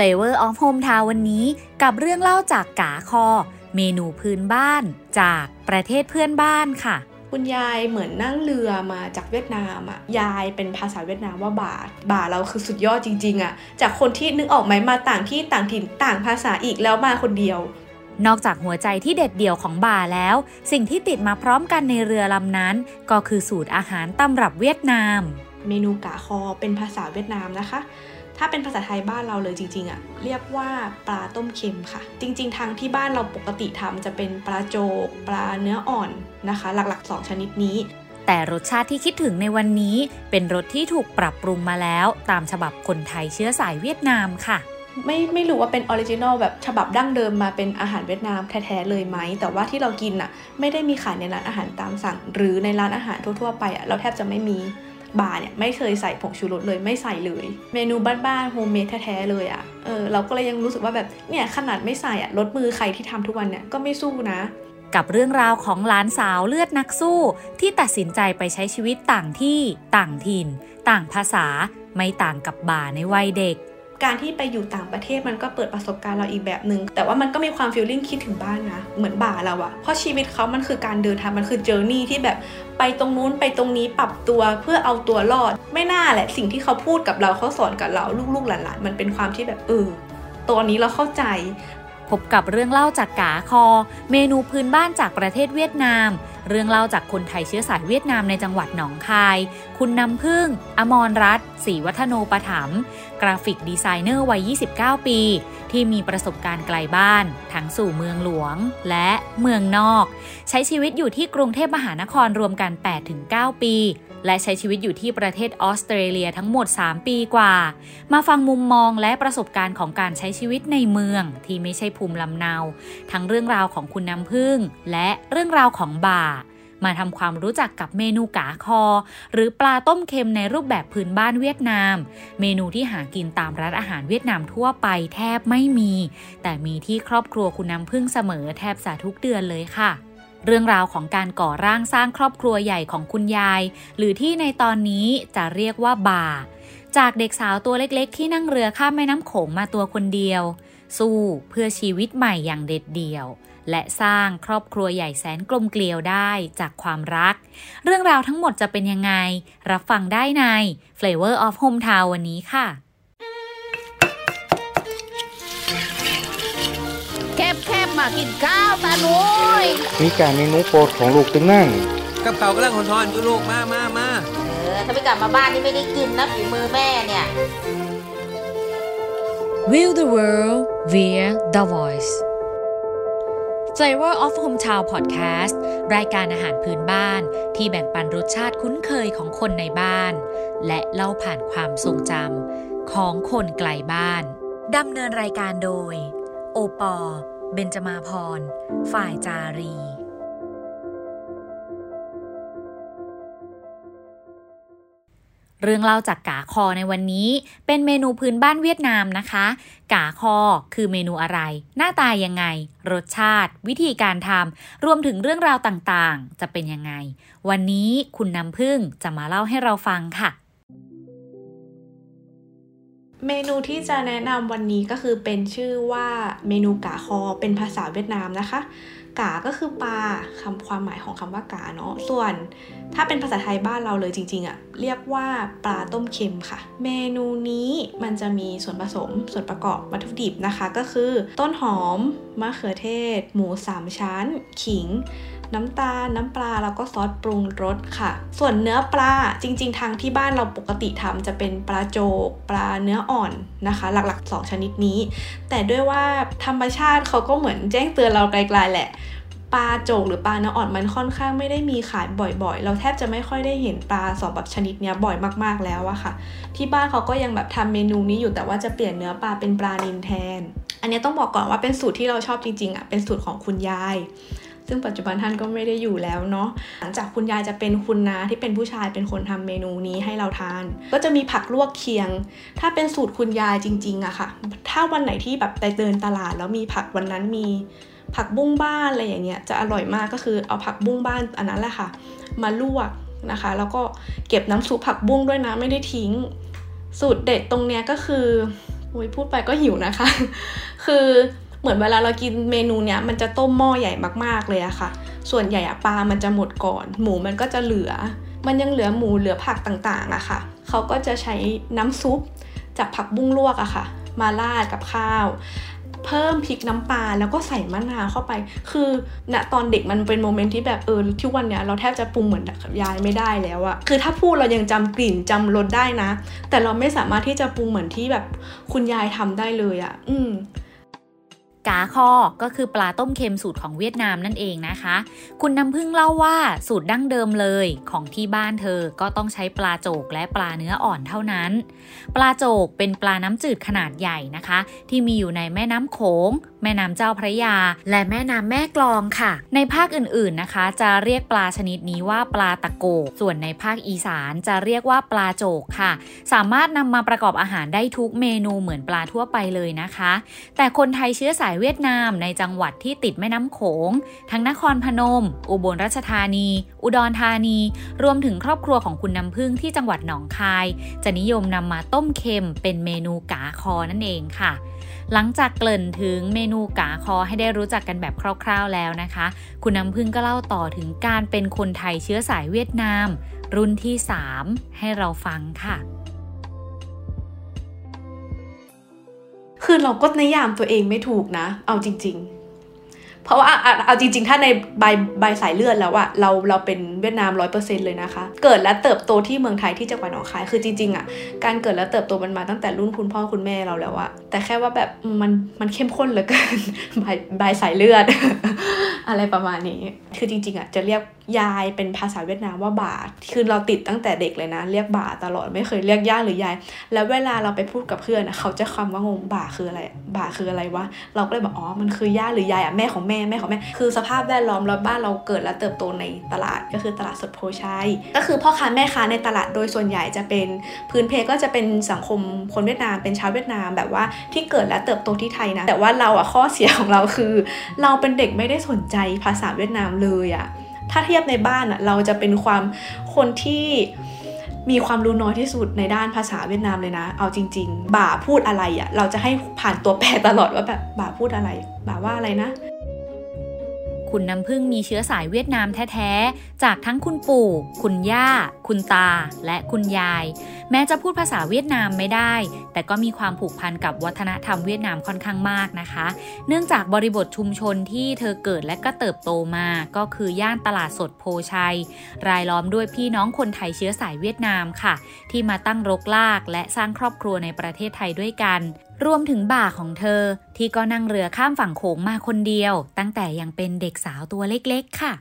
Flavor of Hometown วันนี้กับเรื่องเล่าจากกาคอ เมนูพื้นบ้านจากประเทศเพื่อนบ้านค่ะ คุณยายเหมือนนั่งเรือมาจากเวียดนามอะยายเป็นภาษาเวียดนามว่าบาบาเราคือสุดยอดจริง ๆอะจากคนที่นึกออกไหมมาต่างที่ต่างถิ่นต่างภาษาอีกแล้วมาคนเดียวนอกจากหัวใจที่เด็ดเดี่ยวของบ่าแล้ว สิ่งที่ติดมาพร้อมกันในเรือลำนั้น ก็คือสูตรอาหารตำรับเวียดนาม เมนู cá kho เป็นภาษาเวียดนามนะคะ ถ้าเป็นภาษาไทยบ้านเราเลยจริงๆอะ่ะเรียกว่าปลาต้มเค็มค่ะ จริง ๆ ทางที่บ้านเราปกติทำจะเป็นปลาโจก ปลาเนื้ออ่อนนะคะ หลักๆ 2 ชนิดนี้ แต่รสชาติที่คิดถึงในวันนี้ เป็นรสที่ถูกปรับปรุงมาแล้ว ตามฉบับคนไทยเชื้อสายเวียดนามค่ะไม่ไม่รู้ว่าเป็น original แบบฉบับดั้งเดิมมาเป็นอาหารเวียดนามแท้ๆเลยไหม แต่ว่าที่เรากินอะไม่ได้มีขายในร้านอาหารตามสั่ง หรือในร้านอาหารทั่วๆไปอะเราแทบจะไม่มี บ่าเนี่ยไม่เคยใส่ผงชูรสเลยไม่ใส่เลย เมนูบ้านๆ homemade แท้ๆเลยอะ่ะเออเราก็เลยยังรู้สึกว่าแบบเนี่ยขนาดไม่ใส่อะ่ะรสมือใครที่ทำทุกวันเนี่ยก็ไม่สู้นะกับเรื่องราวของหลานสาวเลือดนักสู้ ที่ตัดสินใจไปใช้ชีวิตต่างที่ ต่างถิ่น ต่างภาษา ไม่ต่างกับบ่าในวัยเด็ก การที่ไปอยู่ต่างประเทศมันก็เปิดประสบการณ์เราอีกแบบหนึ่งแต่ว่ามันก็มีความ feeling่งคิดถึงบ้านนะเหมือนบ่าเราอะเพราะชีวิตเขามันคือการเดินทางมันคือ journey ที่แบบไปตรงนู้นไปตรงนี้ปรับตัวเพื่อเอาตัวรอด ไม่น่าแหละสิ่งที่เขาพูดกับเราเขาสอนกับเราลูกๆหลานๆมันเป็นความที่แบบเออตัวนี้เราเข้าใจ พบกับเรื่องเล่าจากกาคอ เมนูพื้นบ้านจากประเทศเวียดนาม เรื่องเล่าจากคนไทยเชื้อสายเวียดนามในจังหวัดหนองคาย คุณน้ำพึ่ง อมรรัตน์ศรีวัฒโนปถัม กราฟิกดีไซเนอร์วัย 29 ปี ที่มีประสบการณ์ไกลบ้าน ทั้งสู่เมืองหลวงและเมืองนอก ใช้ชีวิตอยู่ที่กรุงเทพมหานครรวมกัน 8-9 ปี และใช้ชีวิตอยู่ที่ประเทศออสเตรเลียทั้งหมด 3 ปีกว่า มาฟังมุมมองและประสบการณ์ของการใช้ชีวิตในเมืองที่ไม่ใช่ภูมิลำเนา ทั้งเรื่องราวของคุณน้ำพึ่ง และเรื่องราวของบ่า มาทำความรู้จักกับเมนูกาคอ หรือปลาต้มเค็มในรูปแบบพื้นบ้านเวียดนาม เมนูที่หากินตามร้านอาหารเวียดนามทั่วไปแทบไม่มี แต่มีที่ครอบครัวคุณน้ำพึ่งเสมอแทบจะทุกเดือนเลยค่ะเรื่องราวของการก่อร่างสร้างครอบครัวใหญ่ของคุณยาย หรือที่ในตอนนี้จะเรียกว่าบา จากเด็กสาวตัวเล็กๆ ที่นั่งเรือข้ามแม่น้ำโขงมาตัวคนเดียว สู้เพื่อชีวิตใหม่อย่างเด็ดเดี่ยว และสร้างครอบครัวใหญ่แสนกลมเกลียวได้จากความรัก เรื่องราวทั้งหมดจะเป็นยังไง รับฟังได้ใน Flavor of Hometown วันนี้ค่ะ แคบแคบมากินข้าวตาหนุยมีการเมนูโปรดของลูกตึงนั่งกับเขาวกำลังทอนๆอยู่ลูกมามามาเออถ้าไม่กลับมาบ้านนี่ไม่ได้กินนะฝีมือแม่เนี่ย Will the world via the voice Flavor of Hometown Podcast รายการอาหารพื้นบ้าน ที่แบ่งปันรสชาติคุ้นเคยของคนในบ้าน และเล่าผ่านความทรงจำของคนไกลบ้านดำเนินรายการโดย โอปอเบนจมาพร ฝ่ายจารี เรื่องเล่าจากกาคอในวันนี้ เป็นเมนูพื้นบ้านเวียดนามนะคะ กาคอคือเมนูอะไร หน้าตายังไง รสชาติ วิธีการทำรวมถึงเรื่องราวต่างๆ จะเป็นยังไง วันนี้คุณน้ำพึ่งจะมาเล่าให้เราฟังค่ะ เมนูที่จะแนะนำวันนี้ก็คือเป็นชื่อว่าเมนูกาคอเป็นภาษาเวียดนามนะคะกาก็คือปลาคำความหมายของคำว่ากาเนาะส่วน ถ้าเป็นภาษาไทยบ้านเราเลยจริงๆอะเรียกว่าปลาต้มเค็มค่ะ เมนูนี้มันจะมีส่วนผสมส่วนประกอบวัตถุดิบนะคะ ก็คือ ต้นหอมมะเขือเทศ หมูสามชั้น ขิง น้ำตาล น้ำปลาแล้วก็ซอสปรุงรสค่ะ ส่วนเนื้อปลาจริง ๆ ทางที่บ้านเราปกติทำจะเป็นปลาโจก ปลาเนื้ออ่อนนะคะ หลักๆ 2 ชนิดนี้ แต่ด้วยว่าธรรมชาติเขาก็เหมือนแจ้งเตือนเราไกลๆแหละปลาโจกหรือปลาเนื้ออ่อนมันค่อนข้างไม่ได้มีขายบ่อยๆ เราแทบจะไม่ค่อยได้เห็นปลาสองแบบชนิดเนี้ยบ่อยมากๆแล้วอะค่ะ ที่บ้านเขาก็ยังแบบทำเมนูนี้อยู่แต่ว่าจะเปลี่ยนเนื้อปลาเป็นปลานิลแทน อันนี้ต้องบอกก่อนว่าเป็นสูตรที่เราชอบจริงๆอะเป็นสูตรของคุณยาย ซึ่งปัจจุบันท่านก็ไม่ได้อยู่แล้วเนาะหลังจากคุณยายจะเป็นคุณนาที่เป็นผู้ชายเป็นคนทำเมนูนี้ให้เราทาน ก็จะมีผักลวกเคียง ถ้าเป็นสูตรคุณยายจริงๆอะค่ะ ถ้าวันไหนที่แบบไปเดินตลาดแล้วมีผักวันนั้นมีผักบุ้งบ้านอะไรอย่างเงี้ยจะอร่อยมากก็คือเอาผักบุ้งบ้านอันนั้นแหละค่ะ มาลวกนะคะ แล้วก็เก็บน้ำซุปผักบุ้งด้วยนะไม่ได้ทิ้ง สูตรเด็ดตรงเนี้ยก็คือโอ้ยพูดไปก็หิวนะคะ คือ เหมือนเวลาเรากินเมนูเนี้ยมันจะต้มหม้อใหญ่มากๆเลยอะค่ะ ส่วนใหญ่อะปลามันจะหมดก่อน หมูมันก็จะเหลือ มันยังเหลือหมูเหลือผักต่างๆอะค่ะ เขาก็จะใช้น้ำซุปจากผักบุ้งลวกอะค่ะ มาราดกับข้าว เพิ่มพริกน้ำปลาแล้วก็ใส่มะนาวเข้าไป คือณตอนเด็กมันเป็นโมเมนต์ที่แบบเออที่วันเนี้ยเราแทบจะปรุงเหมือนยายไม่ได้แล้วอะคือถ้าพูดเรายังจำกลิ่นจำรสได้นะ แต่เราไม่สามารถที่จะปรุงเหมือนที่แบบคุณยายทำได้เลยอะอืม กาคอก็คือปลาต้มเค็มสูตรของเวียดนามนั่นเองนะคะ คุณน้ำพึ่งเล่าว่าสูตรดั้งเดิมเลยของที่บ้านเธอก็ต้องใช้ปลาโจกและปลาเนื้ออ่อนเท่านั้น ปลาโจกเป็นปลาน้ำจืดขนาดใหญ่นะคะ ที่มีอยู่ในแม่น้ำโขง แม่น้ำเจ้าพระยา และแม่น้ำแม่กลองค่ะ ในภาคอื่นๆนะคะ จะเรียกปลาชนิดนี้ว่าปลาตะโกกส่วนในภาคอีสานจะเรียกว่าปลาโจกค่ะ สามารถนำมาประกอบอาหารได้ทุกเมนูเหมือนปลาทั่วไปเลยนะคะ แต่คนไทยเชื้อสายเวียดนามในจังหวัดที่ติดแม่น้ำโขง ทั้งนครพนม อุบลราชธานี อุดรธานี รวมถึงครอบครัวของคุณน้ำพึ่งที่จังหวัดหนองคาย จะนิยมนำมาต้มเค็มเป็นเมนูกาคอนั่นเองค่ะ หลังจากเกริ่นถึงเมนูกาคอให้ได้รู้จักกันแบบคร่าวๆแล้วนะคะ คุณน้ำพึ่งก็เล่าต่อถึงการเป็นคนไทยเชื้อสายเวียดนาม รุ่นที่ 3 ให้เราฟังค่ะ คือเราก็นิยามตัวเองไม่ถูกนะ เอาจริง ๆ เพราะว่าเอาจริง ๆ ถ้าในใบใบสายเลือดแล้วอะเราเราเป็นเวียดนามร้อยเปอร์เซ็นต์เลยนะคะ เกิดและเติบโตที่เมืองไทยที่จังหวัดหนองคายคือจริงๆอะการเกิดและเติบโตมันมาตั้งแต่รุ่นคุณพ่อคุณแม่เราแล้วอะแต่แค่ว่าแบบมันมันเข้มข้นเหลือเกินใบใบสายเลือด อะไรประมาณนี้ คือจริงๆอะจะเรียกยายเป็นภาษาเวียดนามว่าบ่าคือเราติดตั้งแต่เด็กเลยนะ เรียกบ่าตลอดไม่เคยเรียกย่าหรือยาย แล้วเวลาเราไปพูดกับเพื่อนอะเขาจะคำว่างงบ่าคืออะไรบ่าคืออะไรวะเราก็เลยบอกอ๋อมันคือย่าหรือยายอะแม่ของแม่แม่ของแม่ คือสภาพแวดล้อมแล้วบ้านเราเกิดและเติบโตในตลาดก็คือตลาดสดโพชัยก็คือพ่อค้าแม่ค้าในตลาดโดยส่วนใหญ่จะเป็นพื้นเพก็จะเป็นสังคมคนเวียดนามเป็นชาวเวียดนามแบบว่าที่เกิดและเติบโตที่ไทยนะแต่ว่าเราอะข้อเสียของเราคือ เราเป็นเด็กไม่ได้สนใจภาษาเวียดนามเลยอะ ถ้าเทียบในบ้านอะเราจะเป็นความคนที่มีความรู้น้อยที่สุดในด้านภาษาเวียดนามเลยนะ เอาจริง ๆ บ่าพูดอะไรอะเราจะให้ผ่านตัวแปรตลอดว่าแบบบ่าพูดอะไร บ่าว่าอะไรนะคุณน้ำพึ่งมีเชื้อสายเวียดนามแท้ ๆ จากทั้งคุณปู่ คุณย่า คุณตาและคุณยาย แม้จะพูดภาษาเวียดนามไม่ได้ แต่ก็มีความผูกพันกับวัฒนธรรมเวียดนามค่อนข้างมากนะคะ เนื่องจากบริบทชุมชนที่เธอเกิดและก็เติบโตมา ก็คือย่านตลาดสดโพชัย รายล้อมด้วยพี่น้องคนไทยเชื้อสายเวียดนามค่ะ ที่มาตั้งรกรากและสร้างครอบครัวในประเทศไทยด้วยกันรวมถึงบ่าของเธอที่ก็นั่งเรือข้ามฝั่งโขงมาคนเดียว ตั้งแต่ยังเป็นเด็กสาวตัวเล็กๆค่ะ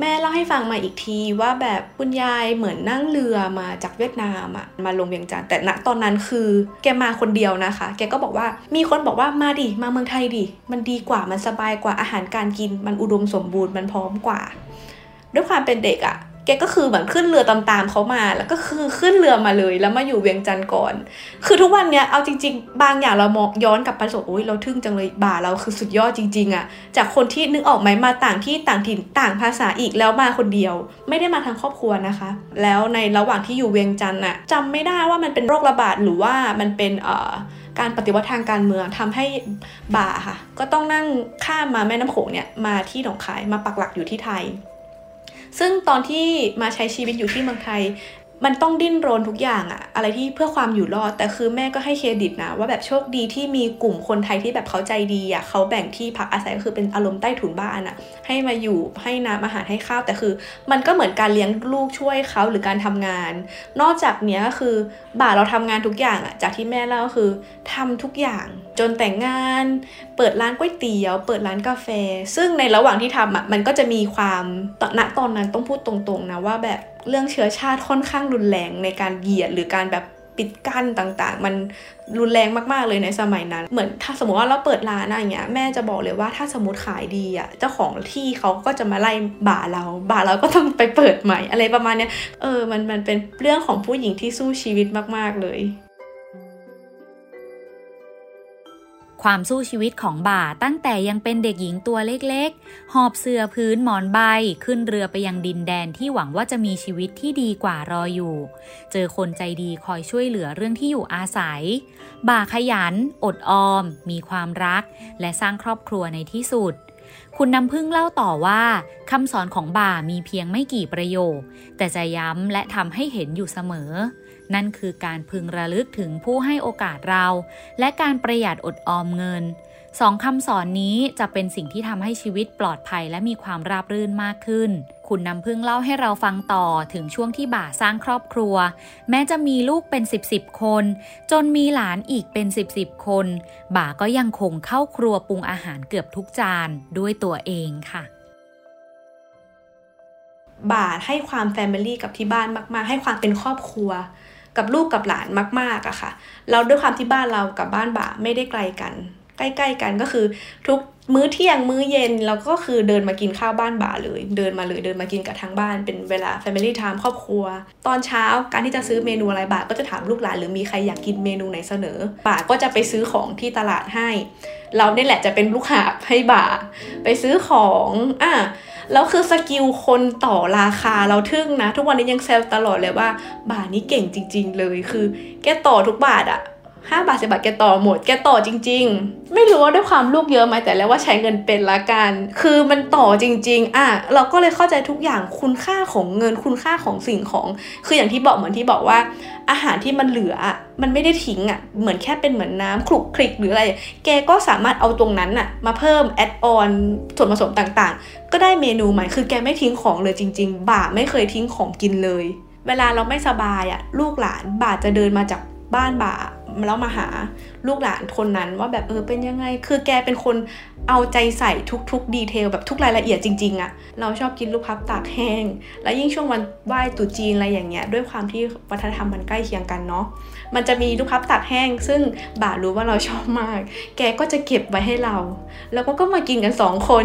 แม่เล่าให้ฟังมาอีกทีว่าแบบคุณยายเหมือนนั่งเรือมาจากเวียดนามอะมาลงเวียงจันทร์แต่ณตอนนั้นคือแกมาคนเดียวนะคะ แกก็บอกว่ามีคนบอกว่ามาดิมาเมืองไทยดิ มันดีกว่ามันสบายกว่าอาหารการกิน มันอุดมสมบูรณ์มันพร้อมกว่า ด้วยความเป็นเด็กอะ แกก็คือเหมือนขึ้นเรือตามๆเขามา แล้วก็คือขึ้นเรือมาเลย แล้วมาอยู่เวียงจันทร์ก่อน คือทุกวันเนี้ยเอาจริง ๆ บางอย่างเรามองย้อนกลับไปสบโอ้ยเราทึ่งจังเลยบ่าเราคือสุดยอดจริง ๆอะจากคนที่นึกออกไหมมาต่างที่ต่างถิ่นต่างภาษาอีกแล้วมาคนเดียว ไม่ได้มาทางครอบครัวนะคะ แล้วในระหว่างที่อยู่เวียงจันทร์อะจำไม่ได้ว่ามันเป็นโรคระบาดหรือว่ามันเป็นเอ่อการปฏิวัติทางการเมืองทำให้บ่าค่ะ ก็ต้องนั่งข้ามมาแม่น้ำโขงเนี่ยมาที่หนองคายมาปักหลักอยู่ที่ไทย ซึ่งตอนที่มาใช้ชีวิตอยู่ที่เมืองไทย มันต้องดิ้นรนทุกอย่างอะอะไรที่เพื่อความอยู่รอด แต่คือแม่ก็ให้เครดิตนะ ว่าแบบโชคดีที่มีกลุ่มคนไทยที่แบบเขาใจดีอะเขาแบ่งที่พักอาศัยก็คือเป็นอารมณ์ใต้ถุนบ้านอะให้มาอยู่ให้น้ำอาหารให้ข้าวแต่คือ มันก็เหมือนการเลี้ยงลูกช่วยเขาหรือการทำงาน นอกจากเนี้ยก็คือบ่าเราทำงานทุกอย่างอะจากที่แม่เล่าก็คือทำทุกอย่างจนแต่งงาน เปิดร้านก๋วยเตี๋ยว เปิดร้านกาแฟ ซึ่งในระหว่างที่ทำอะมันก็จะมีความตณตอนนั้นต้องพูดตรงๆนะว่าแบบ เรื่องเชื้อชาติค่อนข้างรุนแรงในการเหยียดหรือการแบบปิดกั้นต่างๆ มันรุนแรงมากๆเลยในสมัยนั้น เหมือนถ้าสมมติว่าเราเปิดร้านอะไรเงี้ยแม่จะบอกเลยว่าถ้าสมมติขายดีอะเจ้าของที่เขาก็จะมาไล่บ่าเราบ่าเราก็ต้องไปเปิดใหม่อะไรประมาณเนี้ยเออมันมันเป็นเรื่องของผู้หญิงที่สู้ชีวิตมากๆเลย ความสู้ชีวิตของบ่าตั้งแต่ยังเป็นเด็กหญิงตัวเล็กๆ หอบเสื่อพื้นหมอนใบ ขึ้นเรือไปยังดินแดนที่หวังว่าจะมีชีวิตที่ดีกว่ารออยู่ เจอคนใจดีคอยช่วยเหลือเรื่องที่อยู่อาศัย บ่าขยัน อดออม มีความรัก และสร้างครอบครัวในที่สุดคุณน้ำพึ่งเล่าต่อว่าคำสอนของบ่ามีเพียงไม่กี่ประโยค แต่จะย้ำและทำให้เห็นอยู่เสมอ นั่นคือการพึงระลึกถึงผู้ให้โอกาสเรา และการประหยัดอดออมเงินสองคำสอนนี้จะเป็นสิ่งที่ทำให้ชีวิตปลอดภัยและมีความราบรื่นมากขึ้น คุณนำพึ่งเล่าให้เราฟังต่อถึงช่วงที่บ่าสร้างครอบครัว แม้จะมีลูกเป็นสิบสิบคน จนมีหลานอีกเป็นสิบสิบคน บ่าก็ยังคงเข้าครัวปรุงอาหารเกือบทุกจานด้วยตัวเองค่ะบ่าให้ความแฟมิลี่กับที่บ้านมาก ๆ ให้ความเป็นครอบครัว กับลูกกับหลานมากๆอะค่ะ เราด้วยความที่บ้านเรากับบ้านบ่าไม่ได้ไกลกัน ใกล้ ๆ กันก็คือทุกมื้อเที่ยงมื้อเย็นเราก็คือเดินมากินข้าวบ้านบ่าเลย เดินมาเลยเดินมากินกับทางบ้านเป็นเวลา Family Time ครอบครัว ตอนเช้าการที่จะซื้อเมนูอะไรบ่าก็จะถามลูกหลานหรือมีใครอยากกินเมนูไหนเสนอบ่าก็จะไปซื้อของที่ตลาดให้ เราเนี่ยแหละจะเป็นลูกหาบให้บ่า ไปซื้อของอะ แล้วคือ skill คนต่อราคาเราทึ่งนะ ทุกวันนี้ยังแซวตลอดเลยว่า บ่านี่เก่งจริง ๆ เลยคือ แกต่อทุกบาทอะ ห้าบาทสิบาทแกต่อหมดแกต่อจริง ๆ ไม่รู้ว่าด้วยความลูกเยอะไหมแต่แล้วว่าใช้เงินเป็นละกัน คือมันต่อจริง ๆ อะเราก็เลยเข้าใจทุกอย่างคุณค่าของเงินคุณค่าของสิ่งของ คืออย่างที่บอกเหมือนที่บอกว่า อาหารที่มันเหลือมันไม่ได้ทิ้งอะเหมือนแค่เป็นเหมือนน้ำขลุกขลิกหรืออะไร แกก็สามารถเอาตรงนั้นอะมาเพิ่ม add on ส่วนผสมต่างๆ ก็ได้เมนูใหม่คือแกไม่ทิ้งของเลยจริง ๆ บ่าไม่เคยทิ้งของกินเลย เวลาเราไม่สบายอะลูกหลานบ่าจะเดินมาจากบ้านบ่า แล้วมาหาลูกหลานคนนั้นว่าแบบเออเป็นยังไง คือแกเป็นคนเอาใจใส่ทุกๆ detail แบบทุกรายละเอียดจริง ๆอะเราชอบกินลูกพลับตากแห้ง และยิ่งช่วงวันไหว้ตรุษจีนอะไรอย่างเงี้ยด้วยความที่วัฒนธรรมมันใกล้เคียงกันเนาะมันจะมีลูกพับตากแห้ง ซึ่งบ่ารู้ว่าเราชอบมาก แกก็จะเก็บไว้ให้เรา แล้วก็ก็มากินกันสองคน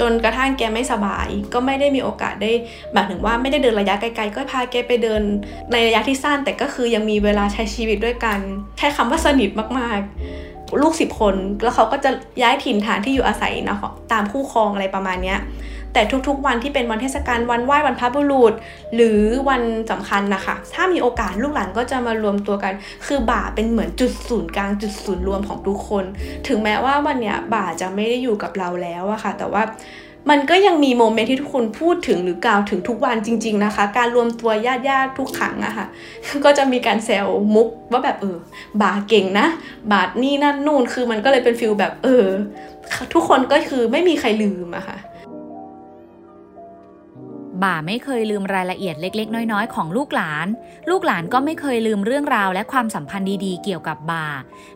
จนกระทั่งแกไม่สบาย ก็ไม่ได้มีโอกาสได้หมายถึงว่าไม่ได้เดินระยะไกลๆ ก็พาแกไปเดินในระยะที่สั้น แต่ก็คือยังมีเวลาใช้ชีวิตด้วยกันใช้คำว่าสนิทมากๆ ลูกสิบคน แล้วเขาก็จะย้ายถิ่นฐานที่อยู่อาศัยนะตามคู่ครองอะไรประมาณเนี้ย แต่ทุกๆวันที่เป็นวันเทศกาลวันไหว้วันพระบุรุษ หรือวันสำคัญนะคะ ถ้ามีโอกาสลูกหลานก็จะมารวมตัวกัน คือบ่าเป็นเหมือนจุดศูนย์กลางจุดศูนย์รวมของทุกคน ถึงแม้ว่าวันเนี้ยบ่าจะไม่ได้อยู่กับเราแล้วอะคะ่ะ แต่ว่ามันก็ยังมี moment ที่ทุกคนพูดถึงหรือกล่าวถึงทุกวันจริง ๆนะคะ การรวมตัวญาติญาติทุกครั้งอะคะ่ะ ก็จะมีการแซวมุกว่าแบบเออ บ่าเก่งนะ บ่านี่นั่นนู่นคือมันก็เลยเป็น feel แบบเออ ทุกคนก็คือไม่มีใครลืมอะคะ่ะ บ่าไม่เคยลืมรายละเอียดเล็ก ๆ น้อย ๆ ของลูกหลาน ลูกหลานก็ไม่เคยลืมเรื่องราวและความสัมพันธ์ดีๆ เกี่ยวกับบ่า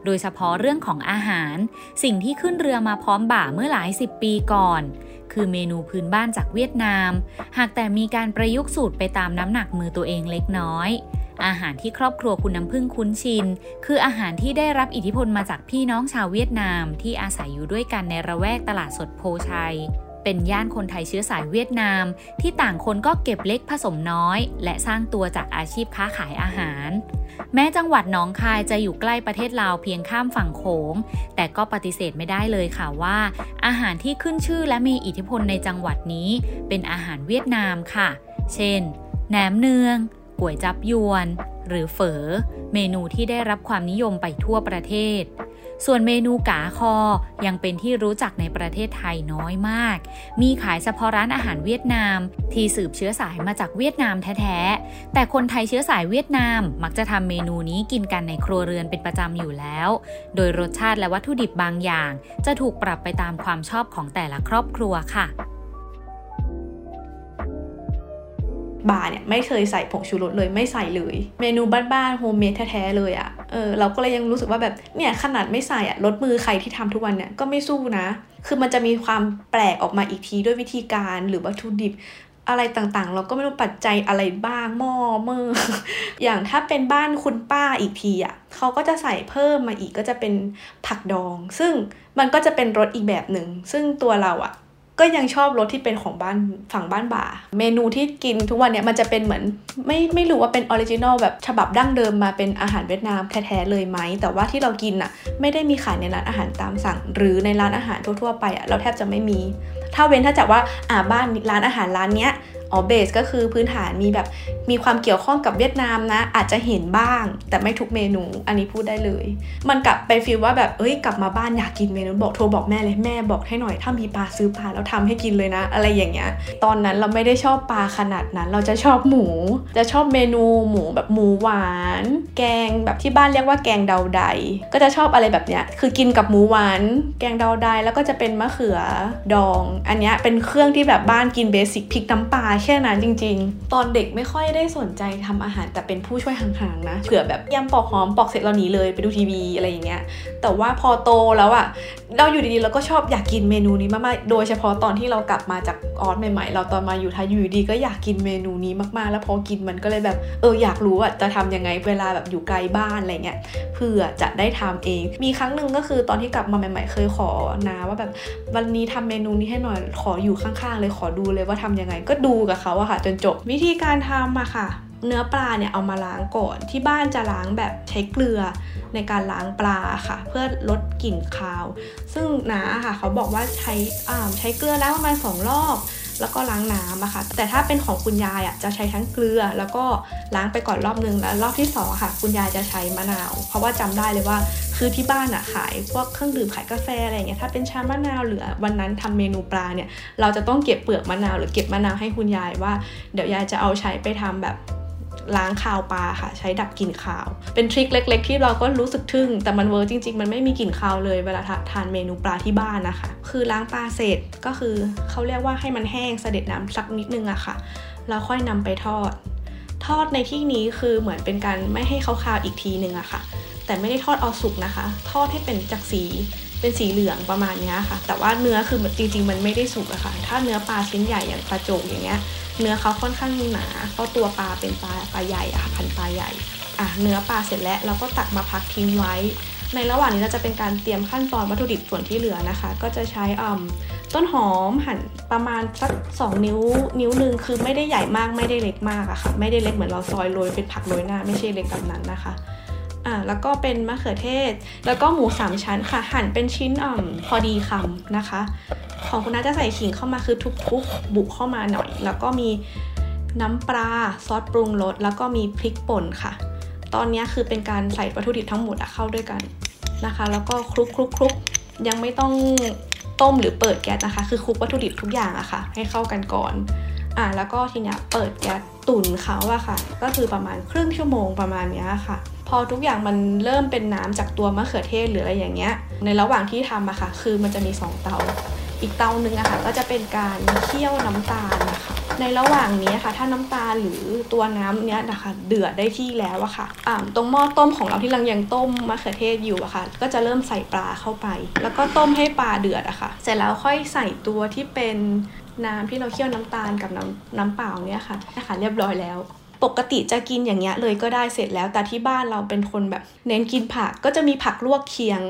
โดยเฉพาะเรื่องของอาหาร สิ่งที่ขึ้นเรือมาพร้อมบ่าเมื่อหลายสิบปีก่อน คือเมนูพื้นบ้านจากเวียดนาม หากแต่มีการประยุกต์สูตรไปตามน้ำหนักมือตัวเองเล็กน้อยอาหารที่ครอบครัวคุณน้ำพึ่งคุ้นชิน คืออาหารที่ได้รับอิทธิพลมาจากพี่น้องชาวเวียดนามที่อาศัยอยู่ด้วยกันในระแวกตลาดสดโพชัย เป็นย่านคนไทยเชื้อสายเวียดนาม ที่ต่างคนก็เก็บเล็กผสมน้อย และสร้างตัวจากอาชีพค้าขายอาหาร แม้จังหวัดหนองคายจะอยู่ใกล้ประเทศลาวเพียงข้ามฝั่งโขง แต่ก็ปฏิเสธไม่ได้เลยค่ะว่า อาหารที่ขึ้นชื่อและมีอิทธิพลในจังหวัดนี้ เป็นอาหารเวียดนามค่ะ เช่น แหนมเนืองก๋วยจับยวน หรือเฝอ เมนูที่ได้รับความนิยมไปทั่วประเทศ ส่วนเมนูกาคอยังเป็นที่รู้จักในประเทศไทยน้อยมาก มีขายเฉพาะร้านอาหารเวียดนาม ที่สืบเชื้อสายมาจากเวียดนามแท้ๆ แต่คนไทยเชื้อสายเวียดนาม มักจะทำเมนูนี้กินกันในครัวเรือนเป็นประจำอยู่แล้ว โดยรสชาติและวัตถุดิบบางอย่าง จะถูกปรับไปตามความชอบของแต่ละครอบครัวค่ะ บาร์เนี่ยไม่เคยใส่ผงชูรสเลยไม่ใส่เลย เมนูบ้านๆโฮมเมดแท้ๆเลยอะ่ะเออเราก็เลยยังรู้สึกว่าแบบเนี่ยขนาดไม่ใส่อะ่ะรสมือใครที่ทำทุกวันเนี่ยก็ไม่สู้นะ คือมันจะมีความแปลกออกมาอีกทีด้วยวิธีการหรือวัตถุดิบอะไรต่างๆ เราก็ไม่รู้ปัจจัยอะไรบ้างหม้อเมื่ออย่างถ้าเป็นบ้านคุณป้าอีกทีอะเขาก็จะใส่เพิ่มมาอีกก็จะเป็นผักดอง ซึ่งมันก็จะเป็นรสอีกแบบหนึ่งซึ่งตัวเราอะ ก็ยังชอบรสที่เป็นของบ้านฝั่งบ้านบ่า เมนูที่กินทุกวันเนี่ยมันจะเป็นเหมือน ไม่ไม่รู้ว่าเป็น original แบบฉบับดั้งเดิมมาเป็นอาหารเวียดนามแท้ๆเลยไหม แต่ว่าที่เรากินอะไม่ได้มีขายในร้านอาหารตามสั่ง หรือในร้านอาหารทั่วๆไปอะเราแทบจะไม่มี ถ้าเว้นถ้าจากว่าอ่าบ้านร้านอาหารร้านเนี้ย อ๋อ base ก็คือพื้นฐานมีแบบมีความเกี่ยวข้องกับเวียดนามนะ อาจจะเห็นบ้าง แต่ไม่ทุกเมนูอันนี้พูดได้เลย มันกลับไป feel ว่าแบบเอ้ยกลับมาบ้านอยากกินเมนูบอกโทรบอกแม่เลยแม่บอกให้หน่อย ถ้ามีปลาซื้อปลาแล้วทำให้กินเลยนะ อะไรอย่างเงี้ยตอนนั้นเราไม่ได้ชอบปลาขนาดนั้น เราจะชอบหมู จะชอบเมนูหมูแบบหมูหวาน แกงแบบที่บ้านเรียกว่าแกงเดาไดก็จะชอบอะไรแบบเนี้ยคือกินกับหมูหวาน แกงเดาไดแล้วก็จะเป็นมะเขือดอง อันเนี้ยเป็นเครื่องที่แบบบ้านกินเบสิกพริกน้ำปลาแค่นั้นจริง ๆ ตอนเด็กไม่ค่อยได้สนใจทำอาหารแต่เป็นผู้ช่วยห่างๆนะเผื่อแบบยำปอกหอมปอกเสร็จเราหนีเลยไปดูทีวีอะไรอย่างเงี้ยแต่ว่าพอโตแล้วอะเราอยู่ดีๆเราก็ชอบอยากกินเมนูนี้มากๆโดยเฉพาะตอนที่เรากลับมาจากออสใหม่ๆ เราตอนมาอยู่ไทยอยู่ดีก็อยากกินเมนูนี้มากๆ แล้วพอกินมันก็เลยแบบเอออยากรู้อะจะทำยังไงเวลาแบบอยู่ไกลบ้านอะไรเงี้ยเพื่อจะได้ทำเอง มีครั้งหนึ่งก็คือตอนที่กลับมาใหม่ ๆ เคยขอนาว่าแบบวันนี้ทำเมนูนี้ให้หน่อยขออยู่ข้างๆ เลยขอดูเลยว่าทำยังไงก็ดูกับเขาอะค่ะ จนจบวิธีการทำอะค่ะ เนื้อปลาเนี่ยเอามาล้างก่อนที่บ้านจะล้างแบบใช้เกลือในการล้างปลาค่ะ เพื่อลดกลิ่นคาว ซึ่งน้าค่ะเขาบอกว่าใช้ใช้เกลือล้างประมาณสองรอบ แล้วก็ล้างน้ำอะค่ะ แต่ถ้าเป็นของคุณยายอะจะใช้ทั้งเกลือ แล้วก็ล้างไปก่อนรอบนึงแล้วรอบที่สองค่ะ คุณยายจะใช้มะนาว เพราะว่าจำได้เลยว่าคือที่บ้านอะขายพวกเครื่องดื่มขายกาแฟอะไรเงี้ยถ้าเป็นชามะนาวหรือวันนั้นทำเมนูปลาเนี่ยเราจะต้องเก็บเปลือกมะนาว หรือเก็บมะนาวให้คุณยายว่า เดี๋ยวยายจะเอาใช้ไปทำแบบ ล้างคาวปลาค่ะ ใช้ดับกลิ่นคาว เป็น trick เล็ก ๆ ที่เราก็รู้สึกทึ่ง แต่มัน work จริง ๆ มันไม่มีกลิ่นคาวเลยเวลาทานเมนูปลาที่บ้านนะคะ คือล้างปลาเสร็จก็คือเขาเรียกว่าให้มันแห้งสะเด็ดน้ำสักนิดนึงอะค่ะแล้วค่อยนำไปทอด ทอดในที่นี้คือเหมือนเป็นการไม่ให้เขาคาวอีกทีนึงอะค่ะ แต่ไม่ได้ทอดเอาสุกนะคะ ทอดให้เป็นจากสีเป็นสีเหลืองประมาณนี้ค่ะ แต่ว่าเนื้อคือจริง ๆ มันไม่ได้สุกอะค่ะ ถ้าเนื้อปลาชิ้นใหญ่อย่างปลาโจกอย่างเงี้ย เนื้อเขาค่อนข้างหนาเพราะตัวปลาเป็นปลาปลาใหญ่อะพันปลาใหญ่อะเนื้อปลาเสร็จแล้วเราก็ตักมาพักทิ้งไว้ ในระหว่างนี้เราจะเป็นการเตรียมขั้นตอนวัตถุดิบส่วนที่เหลือนะคะ ก็จะใช้อ่ต้นหอมหั่นประมาณสัก2นิ้วนิ้วหนึ่งคือไม่ได้ใหญ่มากไม่ได้เล็กมากอะค่ะ ไม่ได้เล็กเหมือนเราซอยโรยเป็นผักโรยหน้าไม่ใช่เล็กแบบนั้นนะคะอ่าแล้วก็เป็นมะเขือเทศ แล้วก็หมูสามชั้นค่ะ หั่นเป็นชิ้นอ่อมพอดีคำนะคะ ของคุณน้าจะใส่ขิงเข้ามาคือทุบๆบุกเข้ามาหน่อย แล้วก็มีน้ำปลาซอสปรุงรสแล้วก็มีพริกป่นค่ะ ตอนนี้คือเป็นการใส่วัตถุดิบทั้งหมดเข้าด้วยกันนะคะ แล้วก็คลุกคลุกคลุกยังไม่ต้องต้มหรือเปิดแก๊สนะคะ คือคลุกวัตถุดิบทุกอย่างอะค่ะ ให้เข้ากันก่อนอ่าแล้วก็ทีเนี้ยเปิดแก๊สตุ๋นเขาอะค่ะ ก็คือประมาณครึ่งชั่วโมงประมาณนี้ค่ะ พอทุกอย่างมันเริ่มเป็นน้ำจากตัวมะเขือเทศหรืออะไรอย่างเงี้ย ในระหว่างที่ทำอะค่ะ คือมันจะมี 2 เตา อีกเตาหนึ่งอะค่ะก็จะเป็นการเคี่ยวน้ำตาลนะคะในระหว่างนี้ค่ะ ถ้าน้ำตาลหรือตัวน้ำเนี้ยนะคะ เดือดได้ที่แล้วอะค่ะอ่าตรงหม้อต้มของเราที่ลังยังต้มมะเขือเทศอยู่อะค่ะ ก็จะเริ่มใส่ปลาเข้าไป แล้วก็ต้มให้ปลาเดือดอะค่ะ เสร็จแล้วค่อยใส่ตัวที่เป็นน้ำที่เราเคี่ยวน้ำตาลกับน้ำน้ำเปล่าเนี่ยค่ะนะคะเรียบร้อยแล้วปกติจะกินอย่างเงี้ยเลยก็ได้เสร็จแล้วแต่ที่บ้านเราเป็นคนแบบ เน้นกินผักก็จะมีผักลวกเคียง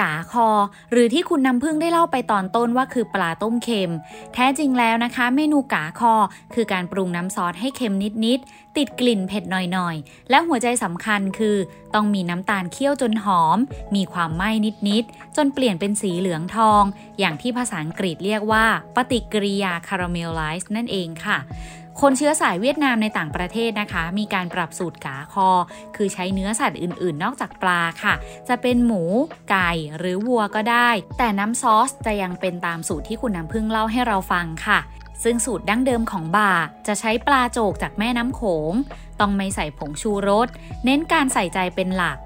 กาคอ หรือที่คุณน้ำพึ่งได้เล่าไปตอนต้นว่าคือปลาต้มเค็ม แท้จริงแล้วนะคะ เมนูกาคอ คือการปรุงน้ำซอสให้เค็มนิดๆ ติดกลิ่นเผ็ดหน่อยๆ และหัวใจสำคัญคือ ต้องมีน้ำตาลเคี่ยวจนหอม มีความไหม้นิดๆ จนเปลี่ยนเป็นสีเหลืองทอง อย่างที่ภาษาอังกฤษเรียกว่า ปฏิกิริยาคาราเมลไลซ์นั่นเองค่ะคนเชื้อสายเวียดนามในต่างประเทศนะคะ มีการปรับสูตรกาคอ คือใช้เนื้อสัตว์อื่นๆ นอกจากปลาค่ะ จะเป็นหมู ไก่หรือวัวก็ได้ แต่น้ำซอสจะยังเป็นตามสูตรที่คุณน้ำพึ่งเล่าให้เราฟังค่ะ ซึ่งสูตรดั้งเดิมของบาจะใช้ปลาโจกจากแม่น้ำโขง ต้องไม่ใส่ผงชูรส เน้นการใส่ใจเป็นหลัก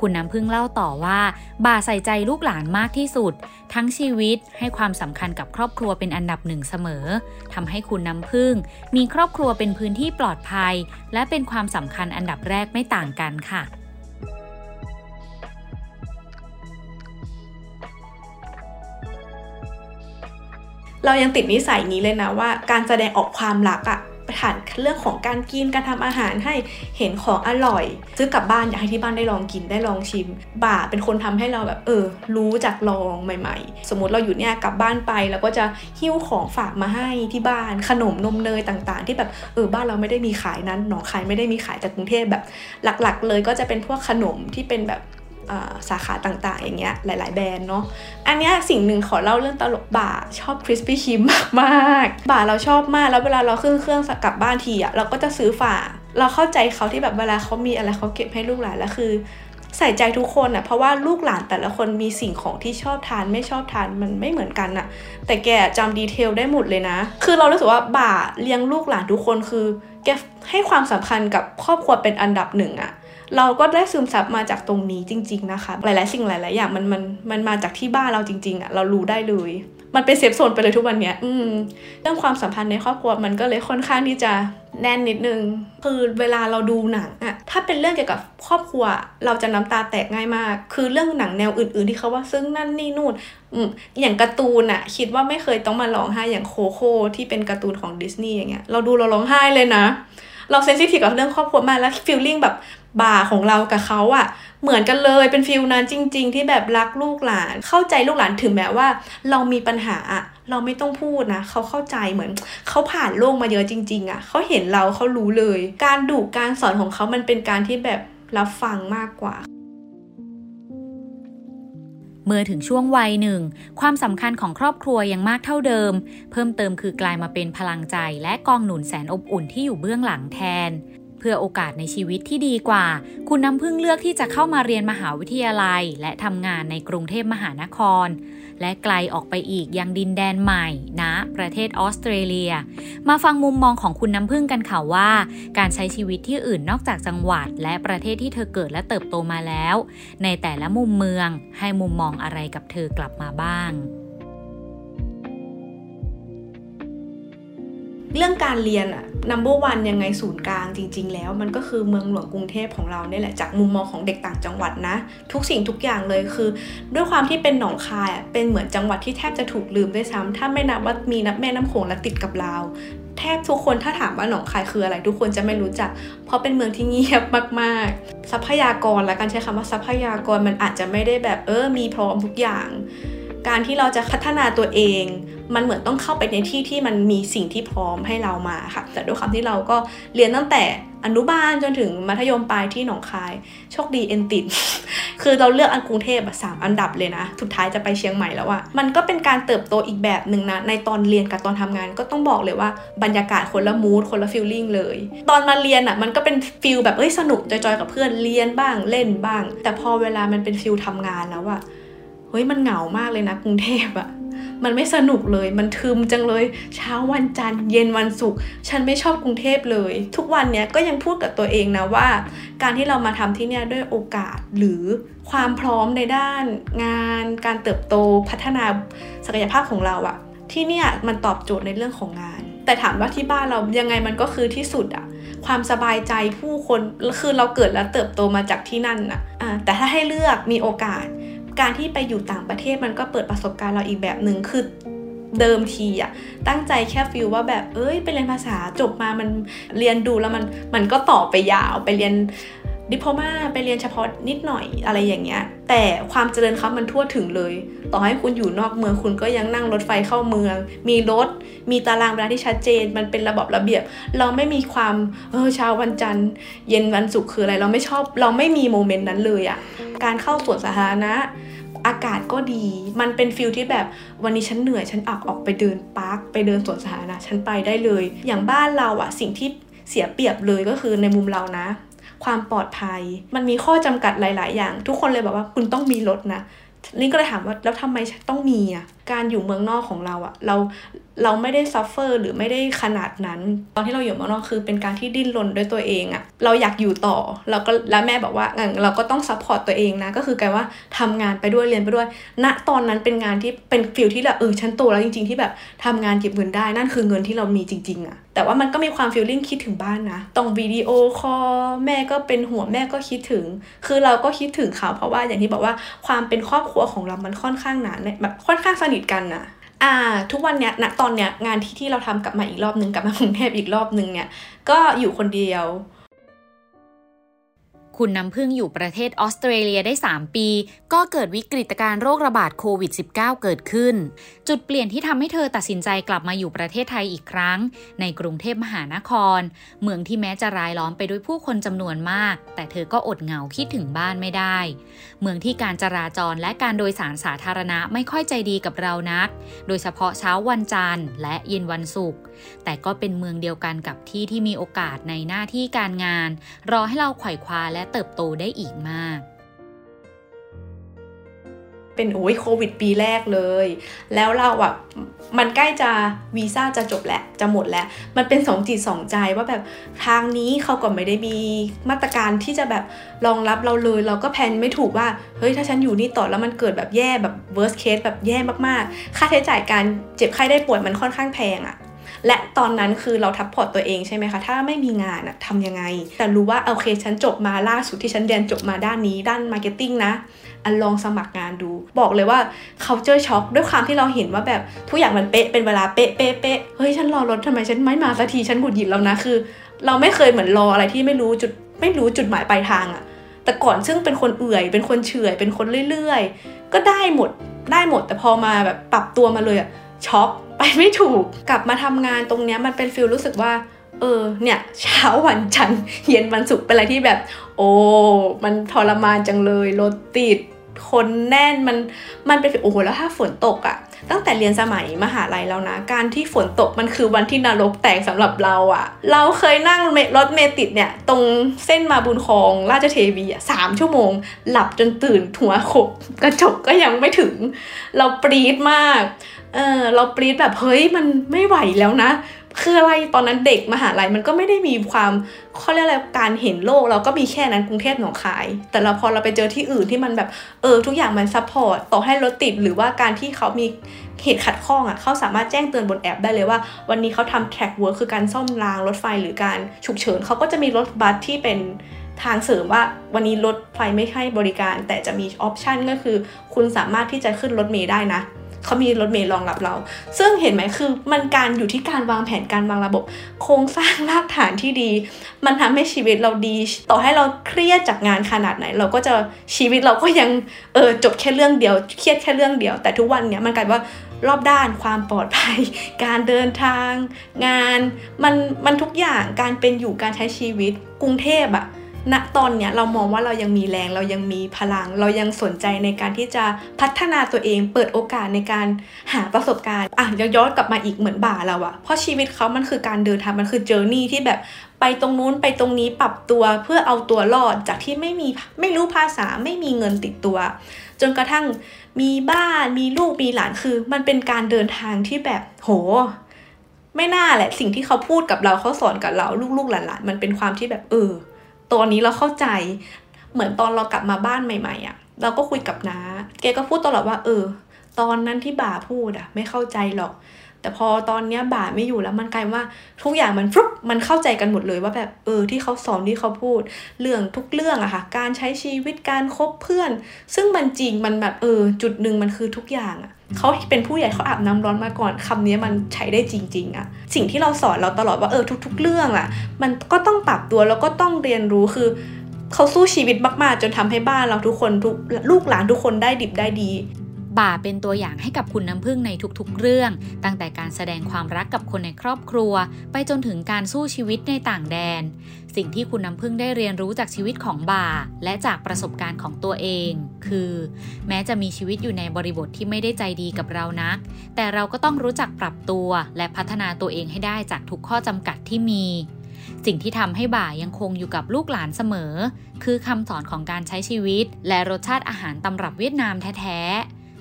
คุณน้ำพึ่งเล่าต่อว่า บ่าใส่ใจลูกหลานมากที่สุด ทั้งชีวิตให้ความสำคัญกับครอบครัวเป็นอันดับหนึ่งเสมอทำให้คุณน้ำพึ่ง มีครอบครัวเป็นพื้นที่ปลอดภัย และเป็นความสำคัญอันดับแรกไม่ต่างกันค่ะเรายังติดนิสัยนี้เลยนะว่า การแสดงออกความรักอะ ผ่านเรื่องของการกินการทำอาหารให้เห็นของอร่อย ซื้อกลับบ้านอยากให้ที่บ้านได้ลองกินได้ลองชิม บ่าเป็นคนทำให้เราแบบเออ รู้จักลองใหม่ ๆ สมมติเราอยู่เนี่ยกลับบ้านไปแล้วก็จะหิ้วของฝากมาให้ที่บ้านขนมนมเนยต่างๆ ที่แบบเออบ้านเราไม่ได้มีขายนั้นหนองคายไม่ได้มีขายจากกรุงเทพแบบ หลักๆ เลยก็จะเป็นพวกขนมที่เป็นแบบ สาขาต่างๆ อย่างเงี้ยหลาย ๆ แบรนด์เนาะอันเนี้ยสิ่งหนึ่งขอเล่าเรื่องตลกบ่าชอบคริสปี้คิมมากๆบ่าเราชอบมากแล้วเวลาเราขึ้นเครื่องกลับบ้านทีอะเราก็จะซื้อฝาเราเข้าใจเขาที่แบบเวลาเขามีอะไรเขาเก็บให้ลูกหลานแล้วคือ ใส่ใจทุกคนอะเพราะว่าลูกหลานแต่ละคนมีสิ่งของที่ชอบทานไม่ชอบทานมันไม่เหมือนกันอะแต่แกจำ detail ได้หมดเลยนะ คือเรารู้สึกว่าบ่าเลี้ยงลูกหลานทุกคนคือ แกให้ความสำคัญกับครอบครัวเป็นอันดับหนึ่งอะ เราก็ได้ซึมซับมาจากตรงนี้จริง ๆ นะคะ หลาย ๆ สิ่งหลาย ๆ อย่างมันมันมันมาจากที่บ้านเราจริง ๆอะเรารู้ได้เลย มันเป็น safe zone ไปเลยทุกวันเนี้ย อืม เรื่องความสัมพันธ์ในครอบครัวมันก็เลยค่อนข้างที่จะแน่นนิดนึง คือเวลาเราดูหนังอะถ้าเป็นเรื่องเกี่ยวกับครอบครัว เราจะน้ำตาแตกง่ายมาก คือเรื่องหนังแนวอื่น ๆ ที่เขาว่าซึ่งนั่นนี่นู่นอืมอย่างการ์ตูนอะคิดว่าไม่เคยต้องมาร้องไห้อย่าง Coco ที่เป็นการ์ตูนของดิสนีย์อย่างเงี้ย เราดูเราร้องไห้เลยนะเรา sensitive กับเรื่องครอบครัวมากแล้ว feeling แบบ บ่าของเรากับเขาอะเหมือนกันเลยเป็น feel นั้นจริง ๆ ที่แบบรักลูกหลาน เข้าใจลูกหลานถึงแม้ว่า เรามีปัญหาอะเราไม่ต้องพูดนะเขาเข้าใจเหมือนเขาผ่านโลกมาเยอะจริง ๆอะเขาเห็นเราเขารู้เลย การดุการสอนของเขามันเป็นการที่แบบรับฟังมากกว่าเมื่อถึงช่วงวัยหนึ่ง ความสำคัญของครอบครัวยังมากเท่าเดิม เพิ่มเติมคือกลายมาเป็นพลังใจและกองหนุนแสนอบอุ่นที่อยู่เบื้องหลังแทน เพื่อโอกาสในชีวิตที่ดีกว่า คุณน้ำพึ่งเลือกที่จะเข้ามาเรียนมหาวิทยาลัย และทำงานในกรุงเทพมหานคร และไกลออกไปอีกยังดินแดนใหม่นะ ประเทศออสเตรเลีย มาฟังมุมมองของคุณน้ำพึ่งกันค่ะว่า การใช้ชีวิตที่อื่นนอกจากจังหวัด และประเทศที่เธอเกิดและเติบโตมาแล้ว ในแต่ละมุมเมืองให้มุมมองอะไรกับเธอกลับมาบ้าง เรื่องการเรียนอะ number one ยังไงศูนย์กลางจริง ๆ แล้ว มันก็คือเมืองหลวงกรุงเทพของเราเนี่ยแหละจากมุมมองของเด็กต่างจังหวัดนะ ทุกสิ่งทุกอย่างเลยคือ ด้วยความที่เป็นหนองคายอะเป็นเหมือนจังหวัดที่แทบจะถูกลืมด้วยซ้ำถ้าไม่นับว่ามีนับแม่น้ำโขงและติดกับลาแทบทุกคนถ้าถามว่าหนองคายคืออะไร ทุกคนจะไม่รู้จัก เพราะเป็นเมืองที่เงียบมาก ๆ ทรัพยากรและการใช้คำว่าทรัพยากรมันอาจจะไม่ได้แบบเออมีพร้อมทุกอย่าง การที่เราจะพัฒนาตัวเอง มันเหมือนต้องเข้าไปในที่ที่มันมีสิ่งที่พร้อมให้เรามาค่ะ แต่ด้วยความที่เราก็เรียนตั้งแต่อนุบาลจนถึงมัธยมปลายที่หนองคาย โชคดีเอ็นติด คือเราเลือกอันกรุงเทพสามอันดับเลยนะ สุดท้ายจะไปเชียงใหม่แล้วอะมันก็เป็นการเติบโตอีกแบบหนึ่งนะ ในตอนเรียนกับตอนทำงานก็ต้องบอกเลยว่าบรรยากาศคนละ mood คนละ feeling เลย ตอนมาเรียนอะมันก็เป็น feel แบบเอ้ยสนุก joy ๆกับเพื่อนเรียนบ้างเล่นบ้าง แต่พอเวลามันเป็น feel ทำงานแล้วอะ เฮ้ยมันเหงามากเลยนะกรุงเทพอะมันไม่สนุกเลย มันทึมจังเลย เช้าวันจันทร์เย็นวันศุกร์ ฉันไม่ชอบกรุงเทพเลย ทุกวันเนี้ยก็ยังพูดกับตัวเองนะว่า การที่เรามาทำที่เนี่ยด้วยโอกาสหรือความพร้อมในด้าน งาน การเติบโตพัฒนาศักยภาพของเราอะที่เนี่ยมันตอบโจทย์ในเรื่องของงาน แต่ถามว่าที่บ้านเรายังไงมันก็คือที่สุดอะความสบายใจผู้คน คือเราเกิดและเติบโตมาจากที่นั่นอะะแต่ถ้าให้เลือกมีโอกาส การที่ไปอยู่ต่างประเทศมันก็เปิดประสบการณ์เราอีกแบบหนึ่งคือเดิมทีอะตั้งใจแค่ฟิลว่าแบบเอ้ยไปเรียนภาษาจบมามันเรียนดูแล้วมันมันก็ต่อไปยาวไปเรียน ดิพมาไปเรียนเฉพาะนิดหน่อยอะไรอย่างเงี้ย แต่ความเจริญเขามันทั่วถึงเลย ต่อให้คุณอยู่นอกเมืองคุณก็ยังนั่งรถไฟเข้าเมือง มีรถ มีตารางเวลาที่ชัดเจน มันเป็นระบบระเบียบ เราไม่มีความเออเช้าวันจันทร์ เย็นวันศุกร์คืออะไร เราไม่ชอบ เราไม่มีโมเมนต์นั้นเลยอะการเข้าสวนสาธารณะอากาศก็ดี มันเป็นฟิลที่แบบวันนี้ฉันเหนื่อย ฉันอักออกไปเดินปาร์ค ไปเดินสวนสาธารณะ ฉันไปได้เลย อย่างบ้านเราอะสิ่งที่เสียเปรียบเลยก็คือในมุมเรานะ ความปลอดภัย มันมีข้อจำกัดหลาย ๆ อย่าง ทุกคนเลยบอกว่าคุณต้องมีรถนะ นี่ก็เลยถามว่าแล้วทำไมต้องมีอะการอยู่เมืองนอกของเราอะเราเราไม่ได้ suffer หรือไม่ได้ขนาดนั้น ตอนที่เราอยู่เมืองนอกคือเป็นการที่ดิ้นรนด้วยตัวเองอะเราอยากอยู่ต่อเราก็แล้วแม่บอกว่างั้นเราก็ต้อง support ตัวเองนะก็คือการว่าทำงานไปด้วยเรียนไปด้วย ณตอนนั้นเป็นงานที่เป็น feel ที่แบบเออฉันโตแล้วจริง ๆ ที่แบบทำงานเก็บเงินได้นั่นคือเงินที่เรามีจริง ๆอะแต่ว่ามันก็มีความ feeling คิดถึงบ้านนะต้องวิดีโอคอลแม่ก็เป็นห่วงแม่ก็คิดถึง คือเราก็คิดถึงเขาเพราะว่าอย่างที่บอกว่าความเป็นครอบครัวของเรามันค่อนข้างหนาแบบค่อนข้างสนิทกันนะอ่า ทุกวันเนี้ยณตอนเนี้ยงานที่ที่เราทำกลับมาอีกรอบหนึ่งกลับมากรุงเทพอีกรอบหนึ่งเนี่ยก็อยู่คนเดียว คุณน้ำพึ่งอยู่ประเทศออสเตรเลียได้ 3 ปี ก็เกิดวิกฤตการโรคระบาดโควิด -19 เกิดขึ้น จุดเปลี่ยนที่ทำให้เธอตัดสินใจกลับมาอยู่ประเทศไทยอีกครั้ง ในกรุงเทพมหานคร เมืองที่แม้จะรายล้อมไปด้วยผู้คนจำนวนมาก แต่เธอก็อดเหงาคิดถึงบ้านไม่ได้ เมืองที่การจราจรและการโดยสารสาธารณะไม่ค่อยใจดีกับเรานัก โดยเฉพาะเช้าวันจันทร์ และเย็นวันศุกร์แต่ก็เป็นเมืองเดียวกันกับที่ที่มีโอกาสในหน้าที่การงาน รอให้เราไขว่คว้าและเติบโตได้อีกมากเป็นโอ้ยโควิดปีแรกเลย แล้วเราอะมันใกล้จะวีซ่าจะจบแหละจะหมดแล้ว มันเป็นสองจิตสองใจว่าแบบทางนี้เขาก็ไม่ได้มีมาตรการที่จะแบบรองรับเราเลย เราก็ plan ไม่ถูกว่า เฮ้ยถ้าฉันอยู่นี่ต่อแล้วมันเกิดแบบแย่แบบ worst case แบบแย่มากๆ ค่าใช้จ่ายการเจ็บไข้ได้ป่วยมันค่อนข้างแพงอะ และตอนนั้นคือเรา support ตัวเองใช่ไหมคะ ถ้าไม่มีงานอะทำยังไง แต่รู้ว่าโอเคฉันจบมาล่าสุดที่ฉันเรียนจบมาด้านนี้ ด้าน marketing นะอันลองสมัครงานดู บอกเลยว่าเขาเจอช็อกด้วยความที่เราเห็นว่าแบบทุกอย่างมันเป๊ะเป็นเวลาเป๊ะเป๊ะเป๊ะเฮ้ยฉันรอรถทำไมฉันไม่มาสักทีฉันหงุดหงิดแล้วนะคือ เราไม่เคยเหมือนรออะไรที่ไม่รู้จุดไม่รู้จุดหมายปลายทางอะแต่ก่อนซึ่งเป็นคนเอื่อย เป็นคนเฉื่อยเป็นคนเรื่อย ๆ ก็ได้หมดได้หมดแต่พอมาแบบปรับตัวมาเลยอะช็อก ไปไม่ถูกกลับมาทำงานตรงเนี้ยมันเป็นฟิลรู้สึกว่า เออเนี่ย เช้าวันจันทร์เย็นวันศุกร์เป็นอะไรที่แบบ โอ้มันทรมานจังเลยรถติดคนแน่นมันมันเป็นโอ้โหแล้วถ้าฝนตกอะ่ะ ตั้งแต่เรียนสมัยมหาลัยแล้วนะ การที่ฝนตกมันคือวันที่นรกแตกสำหรับเราอะเราเคยนั่งรถเมติดเนี่ย ตรงเส้นมาบุญคลองราชเทวีอะสามชั่วโมง หลับจนตื่นหัวขบกระจกก็ยังไม่ถึง เราปรี๊ดมาก เออเราปรี๊ดแบบเฮ้ยมันไม่ไหวแล้วนะ คืออะไรตอนนั้นเด็กมหาลัยมันก็ไม่ได้มีความเขาเรียกอะไรการเห็นโลก เราก็มีแค่นั้นกรุงเทพหนองคาย แต่เราพอเราไปเจอที่อื่นที่มันแบบเออทุกอย่างมัน support ต่อให้รถติดหรือว่าการที่เขามีเหตุขัดข้องอะเขาสามารถแจ้งเตือนบนแอปได้เลยว่า วันนี้เขาทำ trackwork คือการซ่อมรางรถไฟหรือการฉุกเฉินเขาก็จะมีรถบัสที่เป็นทางเสริมว่าวันนี้รถไฟไม่ให้บริการ แต่จะมี option ก็คือ คุณสามารถที่จะขึ้นรถเมล์ได้นะ เขามีรถเมล์รองรับเรา ซึ่งเห็นไหมคือมันการอยู่ที่การวางแผนการวางระบบ โครงสร้างรากฐานที่ดี มันทำให้ชีวิตเราดี ต่อให้เราเครียดจากงานขนาดไหน เราก็จะชีวิตเราก็ยังเออจบแค่เรื่องเดียว เครียดแค่เรื่องเดียว แต่ทุกวันเนี้ยมันกลายว่ารอบด้านความปลอดภัย การเดินทาง งาน มันมันทุกอย่างการเป็นอยู่การใช้ชีวิตกรุงเทพอะ ณตอนเนี้ยเรามองว่าเรายังมีแรงเรายังมีพลัง เรายังสนใจในการที่จะพัฒนาตัวเองเปิดโอกาสในการหาประสบการณ์อะย้อนกลับมาอีกเหมือนบ่าเราอะเพราะชีวิตเขามันคือการเดินทางมันคือเจอร์นี่ที่แบบไปตรงนู้นไปตรงนี้ปรับตัวเพื่อเอาตัวรอดจากที่ไม่มีไม่รู้ภาษาไม่มีเงินติดตัว จนกระทั่งมีบ้านมีลูกมีหลานคือ มันเป็นการเดินทางที่แบบโหไม่น่าแหละ สิ่งที่เขาพูดกับเราเขาสอนกับเราลูกๆหลานๆมันเป็นความที่แบบเออ ตอนนี้เราเข้าใจ เหมือนตอนเรากลับมาบ้านใหม่ๆอะ่ะ เราก็คุยกับน้าแกก็พูดตลอดว่า เออ ตอนนั้นที่บ่าพูดอะ่ะ ไม่เข้าใจหรอก แต่พอตอนเนี้ยบ่าไม่อยู่แล้วมันกลายว่าทุกอย่างมันฟลุ๊มันเข้าใจกันหมดเลยว่าแบบเออที่เขาสอนที่เขาพูด เรื่องทุกเรื่องอะค่ะ การใช้ชีวิตการคบเพื่อน ซึ่งมันจริงมันแบบเออจุดหนึ่งมันคือทุกอย่างอะเขาเป็นผู้ใหญ่เขาอาบน้ำร้อนมาก่อนคำนี้มันใช้ได้จริง ๆอะสิ่งที่เราสอนเราตลอดว่าเออทุก ๆ เรื่องอะมันก็ต้องปรับตัวแล้วก็ต้องเรียนรู้คือเขาสู้ชีวิตมากๆ จนทำให้บ้านเราทุกคนทุกลูกหลานทุกคนได้ดิบได้ดี บ่าเป็นตัวอย่างให้กับคุณน้ำพึ่งในทุกๆ เรื่อง ตั้งแต่การแสดงความรักกับคนในครอบครัว ไปจนถึงการสู้ชีวิตในต่างแดน สิ่งที่คุณน้ำพึ่งได้เรียนรู้จากชีวิตของบ่า และจากประสบการณ์ของตัวเอง คือ แม้จะมีชีวิตอยู่ในบริบทที่ไม่ได้ใจดีกับเรานัก แต่เราก็ต้องรู้จักปรับตัว และพัฒนาตัวเองให้ได้จากทุกข้อจำกัดที่มีสิ่งที่ทำให้บ่ายังคงอยู่กับลูกหลานเสมอ คือคำสอนของการใช้ชีวิต และรสชาติอาหารตำรับเวียดนามแท้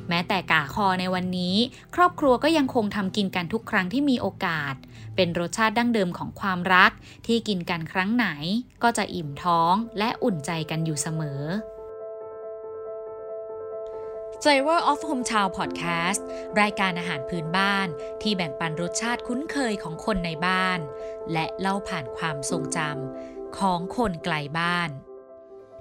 แม้แต่กาคอในวันนี้ ครอบครัวก็ยังคงทำกินกันทุกครั้งที่มีโอกาส เป็นรสชาติดั้งเดิมของความรัก ที่กินกันครั้งไหน ก็จะอิ่มท้องและอุ่นใจกันอยู่เสมอ Flavor of Hometown Podcast รายการอาหารพื้นบ้าน ที่แบ่งปันรสชาติคุ้นเคยของคนในบ้าน และเล่าผ่านความทรงจำของคนไกลบ้าน